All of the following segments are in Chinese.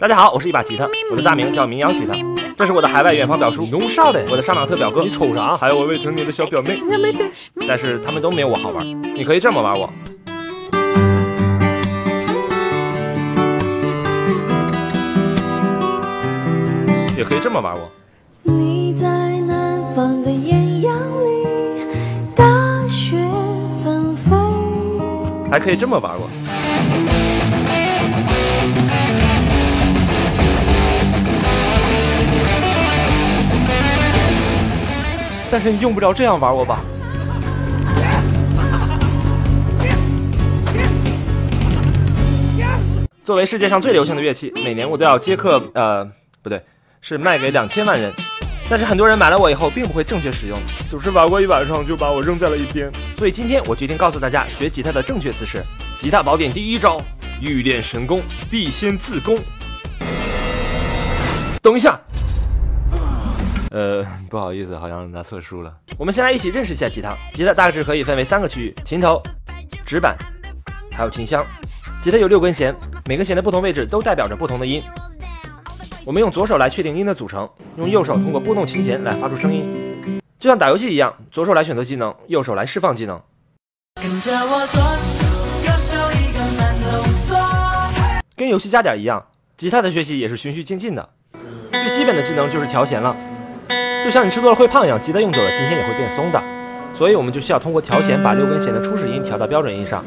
大家好，我是一把吉他，我的大名叫民谣吉他，这是我的海外远方表叔，弄啥嘞？我的杀马特表哥，你瞅啥？还有我未成年的小表妹，但是他们都没有我好玩。你可以这么玩我，也可以这么玩我。你在南方的艳阳里，大雪纷飞。还可以这么玩我。但是你用不着这样玩我吧？作为世界上最流行的乐器，每年我都要接客，呃，不对，是卖给两千万人。但是很多人买了我以后，并不会正确使用，总是玩过一晚上就把我扔在了一边。所以今天我决定告诉大家学吉他的正确姿势。吉他宝典第一招，欲练神功，必先自宫。等一下，呃，不好意思，好像拿错书了。我们先来一起认识一下吉他。吉他大致可以分为三个区域：琴头、指板，还有琴箱。吉他有六根弦，每根弦的不同位置都代表着不同的音。我们用左手来确定音的组成，用右手通过拨动琴弦来发出声音，就像打游戏一样，左手来选择技能，右手来释放技能。跟着我左手右手一个慢动作。跟游戏加点一样，吉他的学习也是循序渐进的。最基本的技能就是调弦了，就像你吃多了会胖一样，吉他用久了琴弦也会变松的，所以我们就需要通过调弦把六根弦的初始音调到标准音上。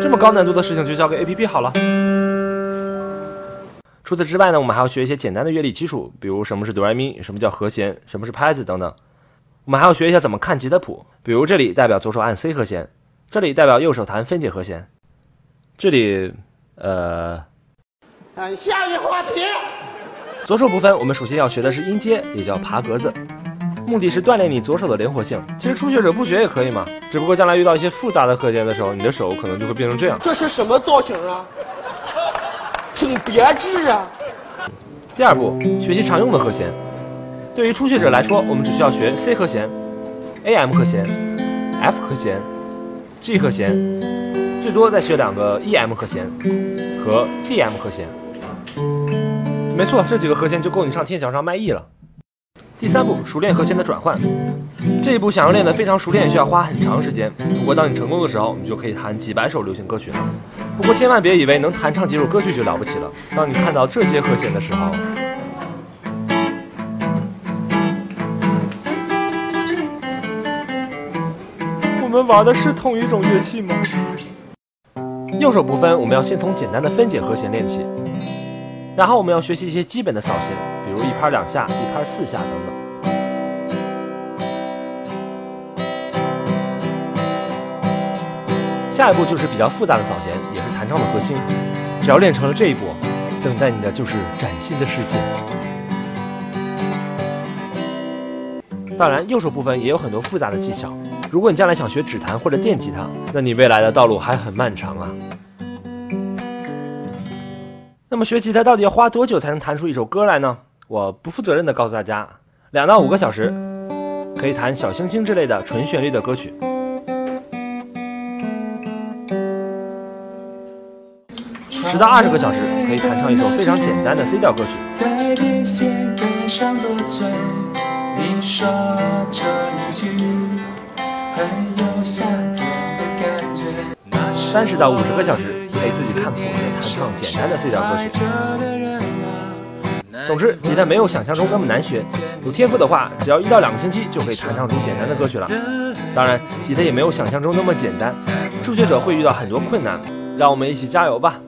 这么高难度的事情就交给 APP 好了。除此之外呢，我们还要学一些简单的乐理基础，比如什么是哆来咪，什么叫和弦，什么是拍子等等。我们还要学一下怎么看吉他谱，比如这里代表左手按 C 和弦，这里代表右手弹分解和弦，这里，呃。嗯，下一话题。左手部分，我们首先要学的是音阶，也叫爬格子，目的是锻炼你左手的灵活性。其实初学者不学也可以嘛，只不过将来遇到一些复杂的和弦的时候，你的手可能就会变成这样。这是什么造型啊？挺别致啊！第二步，学习常用的和弦。对于初学者来说，我们只需要学 C 和弦、AM 和弦、F 和弦、G 和弦，最多再学两个 EM 和弦和 DM 和弦。没错，这几个和弦就够你上天桥上卖艺了。第三步，熟练和弦的转换。这一步想要练得非常熟练，需要花很长时间。不过当你成功的时候，你就可以弹几百首流行歌曲了。不过千万别以为能弹唱几首歌曲就了不起了。当你看到这些和弦的时候，我们玩的是同一种乐器吗？右手部分我们要先从简单的分解和弦练起，然后我们要学习一些基本的扫弦，比如一拍两下、一拍四下等等。下一步就是比较复杂的扫弦，也是弹唱的核心。只要练成了这一步，等待你的就是崭新的世界。当然，右手部分也有很多复杂的技巧。如果你将来想学指弹或者电吉他，那你未来的道路还很漫长啊。那么学吉他到底要花多久才能弹出一首歌来呢？我不负责任的告诉大家，两到五个小时可以弹小星星之类的纯旋律的歌曲。十到二十个小时可以弹唱一首非常简单的 C 调歌曲。在电线杆上多嘴，你说这一句很有夏天的感觉。三十到五十个小时可以自己看谱弹唱简单的 C 调歌曲。总之，吉他没有想象中那么难学，有天赋的话，只要一到两个星期就可以弹唱出简单的歌曲了。当然，吉他也没有想象中那么简单，初学者会遇到很多困难，让我们一起加油吧。